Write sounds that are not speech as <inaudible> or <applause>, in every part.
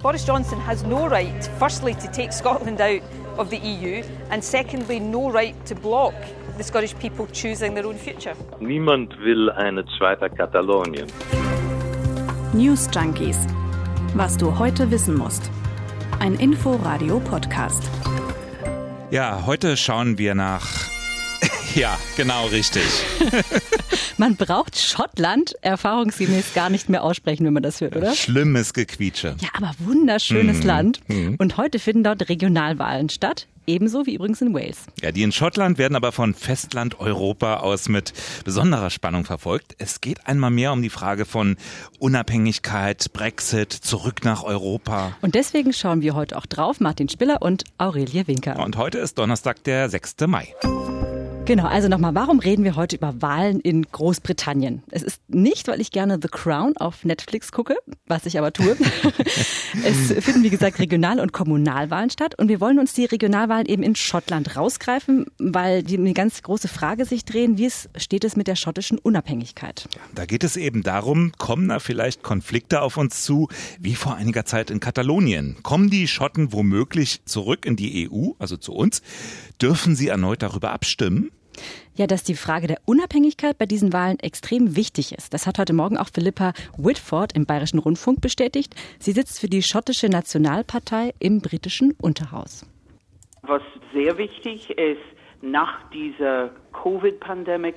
Boris Johnson has no right, firstly, to take Scotland out of the EU, and secondly, no right to block the Scottish people choosing their own future. Niemand will eine zweite Katalonien. News Junkies. Was du heute wissen musst. Ein Info-Radio-Podcast. Ja, heute schauen wir nach <laughs> ja, genau richtig. <laughs> man braucht Schottland erfahrungsgemäß gar nicht mehr aussprechen, wenn man das hört, oder? Schlimmes Gequietsche. Ja, aber wunderschönes mhm. Land. Mhm. Und heute finden dort Regionalwahlen statt. Ebenso wie übrigens in Wales. Ja, die in Schottland werden aber von Festland Europa aus mit besonderer Spannung verfolgt. Es geht einmal mehr um die Frage von Unabhängigkeit, Brexit, zurück nach Europa. Und deswegen schauen wir heute auch drauf, Martin Spiller und Aurelie Winker. Und heute ist Donnerstag, der 6. Mai. Genau, also nochmal, warum reden wir heute über Wahlen in Großbritannien? Es ist nicht, weil ich gerne The Crown auf Netflix gucke, was ich aber tue. <laughs> es finden, wie gesagt, Regional- und Kommunalwahlen statt und wir wollen uns die Regionalwahlen eben in Schottland rausgreifen, weil die eine ganz große Frage sich drehen, wie es steht es mit der schottischen Unabhängigkeit? Da geht es eben darum, kommen da vielleicht Konflikte auf uns zu, wie vor einiger Zeit in Katalonien? Kommen die Schotten womöglich zurück in die EU, also zu uns? Dürfen sie erneut darüber abstimmen? Ja, dass die Frage der Unabhängigkeit bei diesen Wahlen extrem wichtig ist. Das hat heute Morgen auch Philippa Whitford im Bayerischen Rundfunk bestätigt. Sie sitzt für die schottische Nationalpartei im britischen Unterhaus. Was sehr wichtig ist, nach dieser Covid-Pandemie,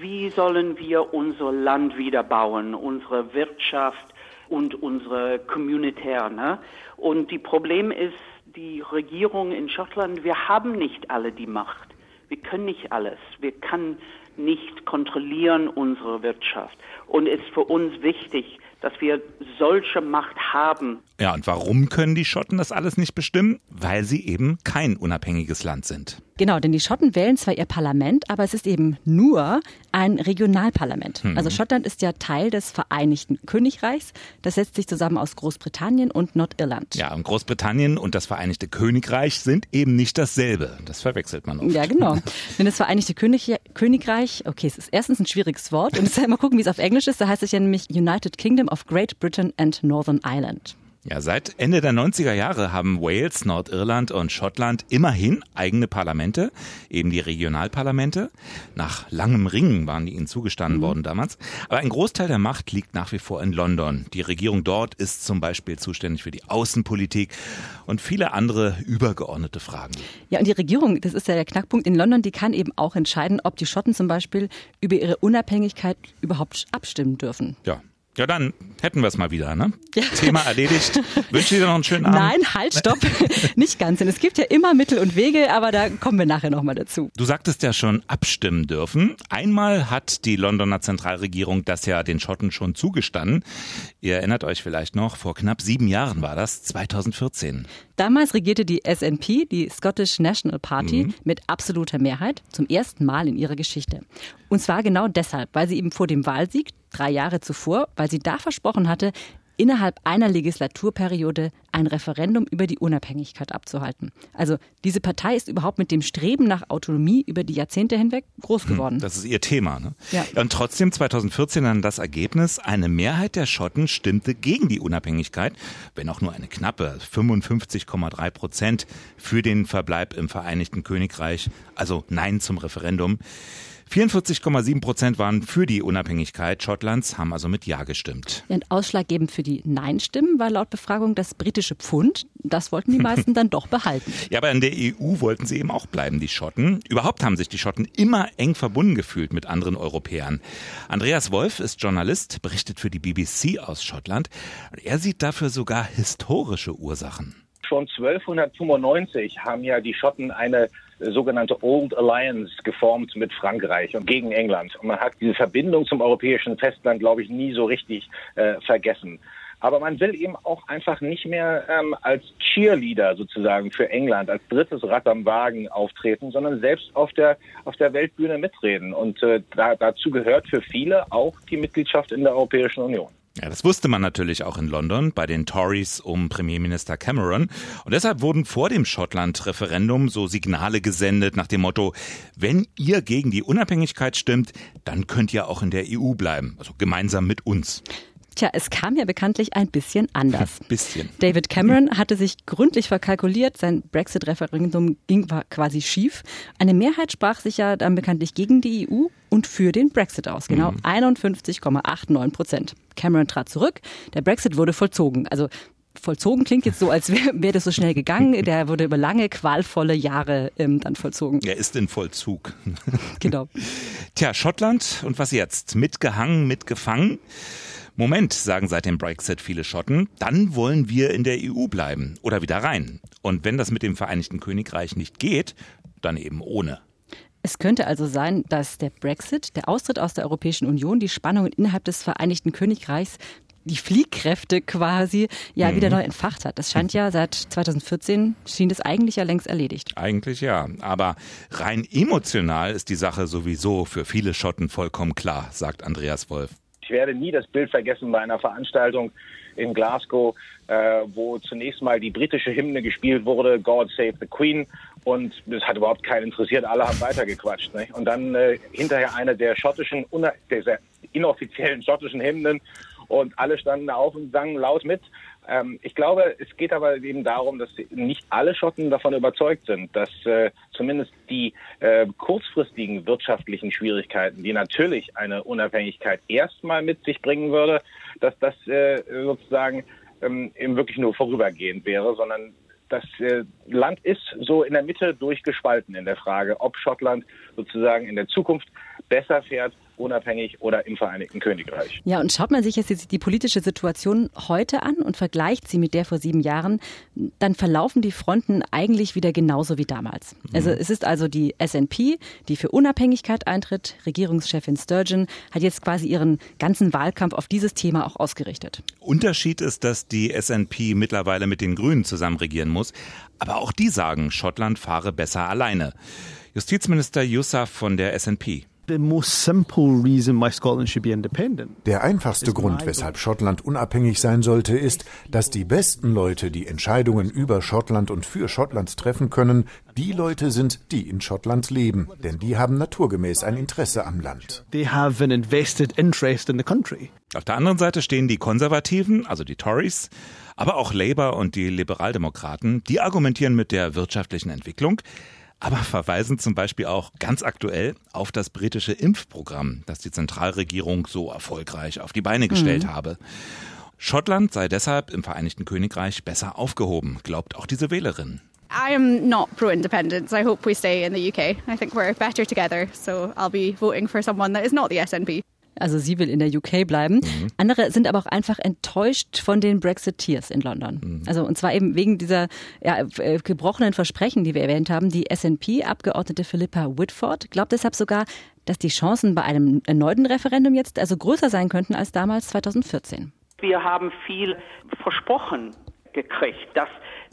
wie sollen wir unser Land wiederbauen, unsere Wirtschaft und unsere Communitär. Ne? Und die Problem ist, die Regierung in Schottland, wir haben nicht alle die Macht. Wir können nicht alles. Wir können nicht kontrollieren unsere Wirtschaft. Und es ist für uns wichtig, dass wir solche Macht haben. Ja, und warum können die Schotten das alles nicht bestimmen? Weil sie eben kein unabhängiges Land sind. Genau, denn die Schotten wählen zwar ihr Parlament, aber es ist eben nur ein Regionalparlament. Mhm. Also Schottland ist ja Teil des Vereinigten Königreichs. Das setzt sich zusammen aus Großbritannien und Nordirland. Ja, und Großbritannien und das Vereinigte Königreich sind eben nicht dasselbe. Das verwechselt man oft. Ja, genau. <laughs> denn das Vereinigte König Königreich, okay, es ist erstens ein schwieriges Wort und jetzt mal gucken, wie es auf Englisch ist. Da heißt es ja nämlich United Kingdom of Great Britain and Northern Ireland. Ja, seit Ende der 90er Jahre haben Wales, Nordirland und Schottland immerhin eigene Parlamente, eben die Regionalparlamente. Nach langem Ringen waren die ihnen zugestanden mhm. worden damals. Aber ein Großteil der Macht liegt nach wie vor in London. Die Regierung dort ist zum Beispiel zuständig für die Außenpolitik und viele andere übergeordnete Fragen. Ja, und die Regierung, das ist ja der Knackpunkt in London, die kann eben auch entscheiden, ob die Schotten zum Beispiel über ihre Unabhängigkeit überhaupt abstimmen dürfen. Ja, ja, dann hätten wir es mal wieder, ne? Ja. Thema erledigt. <laughs> Wünsche dir noch einen schönen Abend. Nein, halt, stopp. <laughs> Nicht ganz, denn es gibt ja immer Mittel und Wege, aber da kommen wir nachher nochmal dazu. Du sagtest ja schon abstimmen dürfen. Einmal hat die Londoner Zentralregierung das ja den Schotten schon zugestanden. Ihr erinnert euch vielleicht noch, vor knapp sieben Jahren war das, 2014. Damals regierte die SNP, die Scottish National Party, mhm. mit absoluter Mehrheit zum ersten Mal in ihrer Geschichte. Und zwar genau deshalb, weil sie eben vor dem Wahlsieg drei Jahre zuvor, weil sie da versprochen hatte, innerhalb einer Legislaturperiode ein Referendum über die Unabhängigkeit abzuhalten. Also diese Partei ist überhaupt mit dem Streben nach Autonomie über die Jahrzehnte hinweg groß hm, geworden. Das ist ihr Thema. Ne? Ja. Und trotzdem 2014 dann das Ergebnis, eine Mehrheit der Schotten stimmte gegen die Unabhängigkeit, wenn auch nur eine knappe 55,3 Prozent für den Verbleib im Vereinigten Königreich, also Nein zum Referendum. 44,7 Prozent waren für die Unabhängigkeit Schottlands, haben also mit Ja gestimmt. Und ausschlaggebend für die Nein-Stimmen war laut Befragung das britische Pfund. Das wollten die meisten <laughs> dann doch behalten. Ja, aber in der EU wollten sie eben auch bleiben, die Schotten. Überhaupt haben sich die Schotten immer eng verbunden gefühlt mit anderen Europäern. Andreas Wolf ist Journalist, berichtet für die BBC aus Schottland. Er sieht dafür sogar historische Ursachen. Schon 1295 haben ja die Schotten eine sogenannte Old Alliance geformt mit Frankreich und gegen England. Und man hat diese Verbindung zum europäischen Festland, glaube ich, nie so richtig äh, vergessen. Aber man will eben auch einfach nicht mehr ähm, als Cheerleader sozusagen für England, als drittes Rad am Wagen auftreten, sondern selbst auf der, auf der Weltbühne mitreden. Und äh, da, dazu gehört für viele auch die Mitgliedschaft in der Europäischen Union. Ja, das wusste man natürlich auch in London bei den Tories um Premierminister Cameron. Und deshalb wurden vor dem Schottland-Referendum so Signale gesendet nach dem Motto, wenn ihr gegen die Unabhängigkeit stimmt, dann könnt ihr auch in der EU bleiben, also gemeinsam mit uns. Tja, es kam ja bekanntlich ein bisschen anders. <laughs> bisschen. David Cameron hatte sich gründlich verkalkuliert, sein Brexit-Referendum ging quasi schief. Eine Mehrheit sprach sich ja dann bekanntlich gegen die EU und für den Brexit aus. Genau mhm. 51,89 Prozent. Cameron trat zurück, der Brexit wurde vollzogen. Also vollzogen klingt jetzt so, als wäre wär das so schnell gegangen. <laughs> Der wurde über lange, qualvolle Jahre ähm, dann vollzogen. Er ist in Vollzug. Genau. <laughs> Tja, Schottland und was jetzt? Mitgehangen, mitgefangen? Moment, sagen seit dem Brexit viele Schotten, dann wollen wir in der EU bleiben oder wieder rein. Und wenn das mit dem Vereinigten Königreich nicht geht, dann eben ohne. Es könnte also sein, dass der Brexit, der Austritt aus der Europäischen Union, die Spannungen innerhalb des Vereinigten Königreichs die Fliehkräfte quasi ja mhm. wieder neu entfacht hat. Das scheint ja seit 2014 schien das eigentlich ja längst erledigt. Eigentlich ja, aber rein emotional ist die Sache sowieso für viele Schotten vollkommen klar, sagt Andreas Wolf. Ich werde nie das Bild vergessen bei einer Veranstaltung in Glasgow, äh, wo zunächst mal die britische Hymne gespielt wurde, God Save the Queen. Und das hat überhaupt keinen interessiert, alle haben weitergequatscht. Ne? Und dann äh, hinterher eine der schottischen, der inoffiziellen schottischen Hymnen und alle standen auf und sangen laut mit. Ähm, ich glaube, es geht aber eben darum, dass nicht alle Schotten davon überzeugt sind, dass äh, zumindest die äh, kurzfristigen wirtschaftlichen Schwierigkeiten, die natürlich eine Unabhängigkeit erstmal mit sich bringen würde, dass das äh, sozusagen ähm, eben wirklich nur vorübergehend wäre, sondern das äh, Land ist so in der Mitte durchgespalten in der Frage, ob Schottland sozusagen in der Zukunft besser fährt unabhängig oder im Vereinigten Königreich. Ja, und schaut man sich jetzt die politische Situation heute an und vergleicht sie mit der vor sieben Jahren, dann verlaufen die Fronten eigentlich wieder genauso wie damals. Mhm. Also es ist also die SNP, die für Unabhängigkeit eintritt. Regierungschefin Sturgeon hat jetzt quasi ihren ganzen Wahlkampf auf dieses Thema auch ausgerichtet. Unterschied ist, dass die SNP mittlerweile mit den Grünen zusammen regieren muss. Aber auch die sagen, Schottland fahre besser alleine. Justizminister Youssef von der SNP. Der einfachste Grund, weshalb Schottland unabhängig sein sollte, ist, dass die besten Leute, die Entscheidungen über Schottland und für Schottland treffen können, die Leute sind, die in Schottland leben, denn die haben naturgemäß ein Interesse am Land. Auf der anderen Seite stehen die Konservativen, also die Tories, aber auch Labour und die Liberaldemokraten, die argumentieren mit der wirtschaftlichen Entwicklung aber verweisen zum Beispiel auch ganz aktuell auf das britische Impfprogramm, das die Zentralregierung so erfolgreich auf die Beine gestellt mhm. habe. Schottland sei deshalb im Vereinigten Königreich besser aufgehoben, glaubt auch diese Wählerin. I am not pro independence. I hope we stay in the UK. I think we're better together, so I'll be voting for someone that is not the SNP. Also sie will in der UK bleiben. Mhm. Andere sind aber auch einfach enttäuscht von den Brexiteers in London. Mhm. Also und zwar eben wegen dieser ja, äh, gebrochenen Versprechen, die wir erwähnt haben. Die SNP-Abgeordnete Philippa Whitford glaubt deshalb sogar, dass die Chancen bei einem erneuten Referendum jetzt also größer sein könnten als damals 2014. Wir haben viel versprochen gekriegt, dass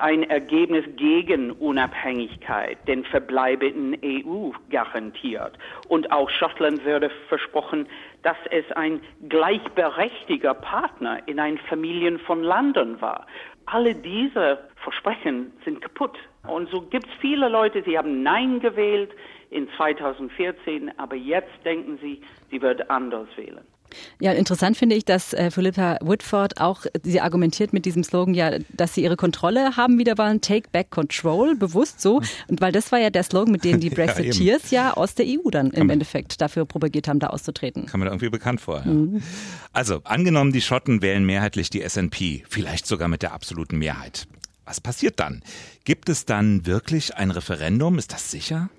ein Ergebnis gegen Unabhängigkeit, den Verbleib in EU garantiert. Und auch Schottland würde versprochen, dass es ein gleichberechtigter Partner in einer Familie von Ländern war. Alle diese Versprechen sind kaputt. Und so gibt es viele Leute, die haben Nein gewählt in 2014, aber jetzt denken sie, sie wird anders wählen. Ja, interessant finde ich, dass äh, Philippa Woodford auch, sie argumentiert mit diesem Slogan ja, dass sie ihre Kontrolle haben wieder wollen, Take Back Control, bewusst so. Und weil das war ja der Slogan, mit dem die <laughs> Brexiteers ja, ja, aus der EU dann im Endeffekt dafür propagiert haben, da auszutreten. Kam mir da irgendwie bekannt vor. Ja. Mhm. Also, angenommen, die Schotten wählen mehrheitlich die SNP, vielleicht sogar mit der absoluten Mehrheit. Was passiert dann? Gibt es dann wirklich ein Referendum? Ist das sicher?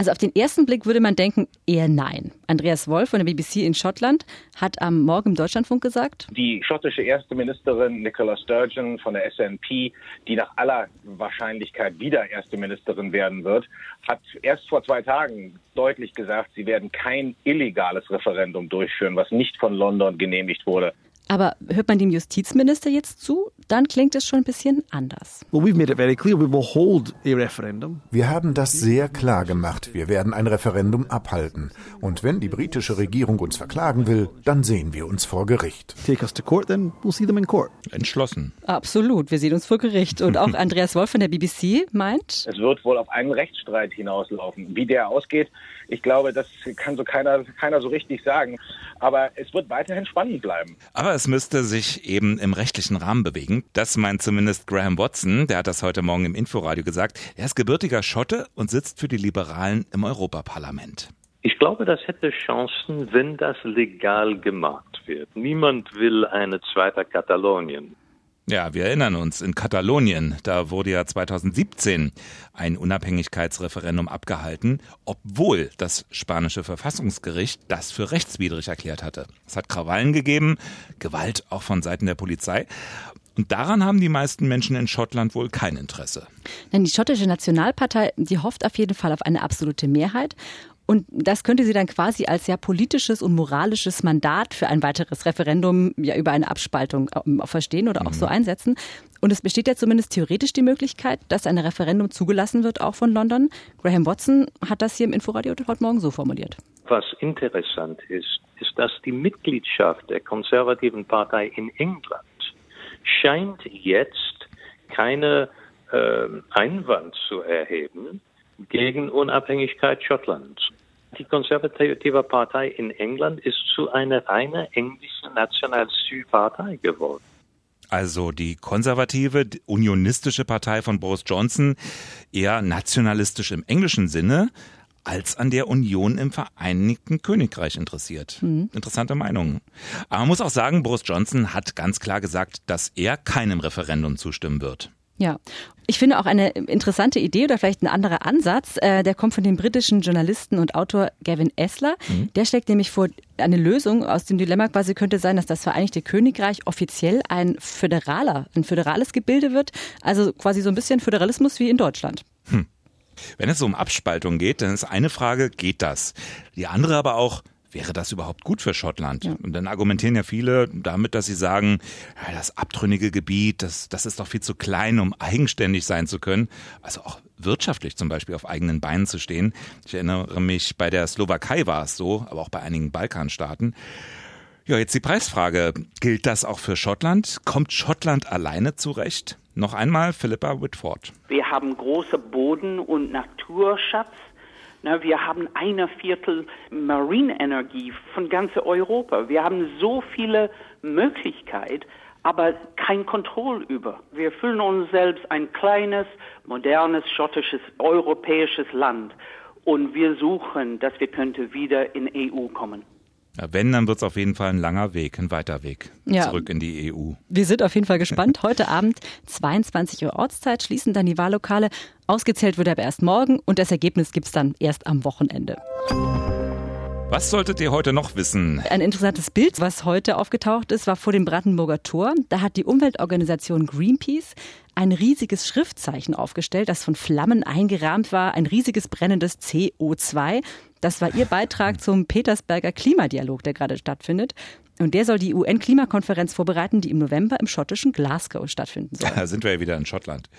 Also auf den ersten Blick würde man denken, eher nein. Andreas Wolf von der BBC in Schottland hat am Morgen im Deutschlandfunk gesagt, die schottische erste Ministerin Nicola Sturgeon von der SNP, die nach aller Wahrscheinlichkeit wieder erste Ministerin werden wird, hat erst vor zwei Tagen deutlich gesagt, sie werden kein illegales Referendum durchführen, was nicht von London genehmigt wurde. Aber hört man dem Justizminister jetzt zu, dann klingt es schon ein bisschen anders. Wir haben das sehr klar gemacht. Wir werden ein Referendum abhalten. Und wenn die britische Regierung uns verklagen will, dann sehen wir uns vor Gericht. Entschlossen. Absolut, wir sehen uns vor Gericht. Und auch <laughs> Andreas Wolf von der BBC meint, es wird wohl auf einen Rechtsstreit hinauslaufen. Wie der ausgeht, Ich glaube, das kann so keiner, keiner so richtig sagen. Aber es wird weiterhin spannend bleiben. Aber es müsste sich eben im rechtlichen Rahmen bewegen. Das meint zumindest Graham Watson. Der hat das heute Morgen im Inforadio gesagt. Er ist gebürtiger Schotte und sitzt für die Liberalen im Europaparlament. Ich glaube, das hätte Chancen, wenn das legal gemacht wird. Niemand will eine zweite Katalonien. Ja, wir erinnern uns, in Katalonien, da wurde ja 2017 ein Unabhängigkeitsreferendum abgehalten, obwohl das spanische Verfassungsgericht das für rechtswidrig erklärt hatte. Es hat Krawallen gegeben, Gewalt auch von Seiten der Polizei. Und daran haben die meisten Menschen in Schottland wohl kein Interesse. Denn die schottische Nationalpartei, die hofft auf jeden Fall auf eine absolute Mehrheit. Und das könnte sie dann quasi als ja politisches und moralisches Mandat für ein weiteres Referendum ja über eine Abspaltung ähm, verstehen oder auch mhm. so einsetzen. Und es besteht ja zumindest theoretisch die Möglichkeit, dass ein Referendum zugelassen wird, auch von London. Graham Watson hat das hier im Inforadio heute Morgen so formuliert. Was interessant ist, ist, dass die Mitgliedschaft der konservativen Partei in England scheint jetzt keine äh, Einwand zu erheben gegen Unabhängigkeit Schottlands. Die konservative Partei in England ist zu einer reine englischen Nationalpartei geworden. Also die konservative, unionistische Partei von Boris Johnson, eher nationalistisch im englischen Sinne, als an der Union im Vereinigten Königreich interessiert. Mhm. Interessante Meinung. Aber man muss auch sagen, Boris Johnson hat ganz klar gesagt, dass er keinem Referendum zustimmen wird. Ja, ich finde auch eine interessante Idee oder vielleicht ein anderer Ansatz, äh, der kommt von dem britischen Journalisten und Autor Gavin Essler. Mhm. Der schlägt nämlich vor, eine Lösung aus dem Dilemma quasi könnte sein, dass das Vereinigte Königreich offiziell ein föderaler, ein föderales Gebilde wird. Also quasi so ein bisschen Föderalismus wie in Deutschland. Hm. Wenn es um Abspaltung geht, dann ist eine Frage, geht das? Die andere aber auch, wäre das überhaupt gut für Schottland? Ja. Und dann argumentieren ja viele damit, dass sie sagen, ja, das abtrünnige Gebiet, das, das ist doch viel zu klein, um eigenständig sein zu können. Also auch wirtschaftlich zum Beispiel auf eigenen Beinen zu stehen. Ich erinnere mich, bei der Slowakei war es so, aber auch bei einigen Balkanstaaten. Ja, jetzt die Preisfrage. Gilt das auch für Schottland? Kommt Schottland alleine zurecht? Noch einmal Philippa Whitford. Wir haben große Boden- und Naturschatz na, wir haben eine Viertel Marine Energie von ganz Europa. Wir haben so viele Möglichkeiten, aber kein Kontroll über. Wir fühlen uns selbst ein kleines, modernes, schottisches, europäisches Land und wir suchen, dass wir könnte wieder in EU kommen. Wenn, dann wird es auf jeden Fall ein langer Weg, ein weiter Weg ja. zurück in die EU. Wir sind auf jeden Fall gespannt. <laughs> Heute Abend, 22 Uhr Ortszeit, schließen dann die Wahllokale. Ausgezählt wird aber erst morgen und das Ergebnis gibt es dann erst am Wochenende. Was solltet ihr heute noch wissen? Ein interessantes Bild, was heute aufgetaucht ist, war vor dem Brandenburger Tor. Da hat die Umweltorganisation Greenpeace ein riesiges Schriftzeichen aufgestellt, das von Flammen eingerahmt war, ein riesiges brennendes CO2. Das war ihr Beitrag zum Petersberger Klimadialog, der gerade stattfindet. Und der soll die UN-Klimakonferenz vorbereiten, die im November im schottischen Glasgow stattfinden soll. Da sind wir ja wieder in Schottland.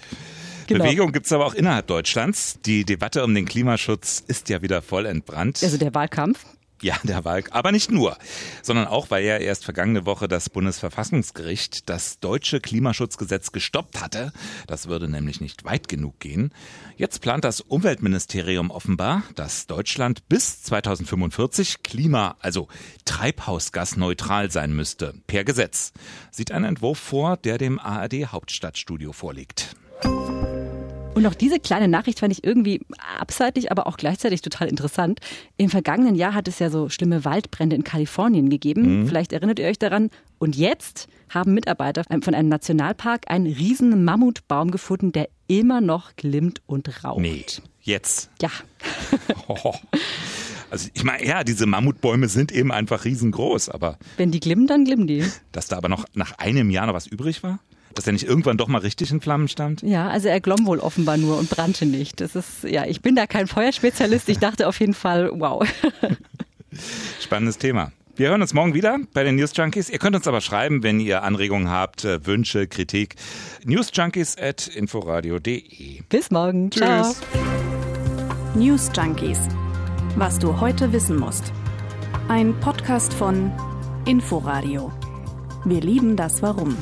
Genau. Bewegung gibt es aber auch innerhalb Deutschlands. Die Debatte um den Klimaschutz ist ja wieder voll entbrannt. Also der Wahlkampf. Ja, der Wahl, aber nicht nur, sondern auch, weil ja erst vergangene Woche das Bundesverfassungsgericht das deutsche Klimaschutzgesetz gestoppt hatte. Das würde nämlich nicht weit genug gehen. Jetzt plant das Umweltministerium offenbar, dass Deutschland bis 2045 Klima, also treibhausgasneutral sein müsste, per Gesetz. Sieht ein Entwurf vor, der dem ARD Hauptstadtstudio vorliegt. Und auch diese kleine Nachricht fand ich irgendwie abseitig, aber auch gleichzeitig total interessant. Im vergangenen Jahr hat es ja so schlimme Waldbrände in Kalifornien gegeben. Mhm. Vielleicht erinnert ihr euch daran. Und jetzt haben Mitarbeiter von einem Nationalpark einen riesen Mammutbaum gefunden, der immer noch glimmt und raucht. Nee, jetzt? Ja. <laughs> oh. Also ich meine, ja, diese Mammutbäume sind eben einfach riesengroß, aber... Wenn die glimmen, dann glimmen die. <laughs> Dass da aber noch nach einem Jahr noch was übrig war? Dass er nicht irgendwann doch mal richtig in Flammen stand? Ja, also er glomm wohl offenbar nur und brannte nicht. Das ist, ja, ich bin da kein Feuerspezialist. Ich dachte auf jeden Fall, wow. <laughs> Spannendes Thema. Wir hören uns morgen wieder bei den News Junkies. Ihr könnt uns aber schreiben, wenn ihr Anregungen habt, äh, Wünsche, Kritik. Newsjunkies at inforadio.de. Bis morgen. Tschüss. Ciao. News Junkies. Was du heute wissen musst. Ein Podcast von Inforadio. Wir lieben das Warum.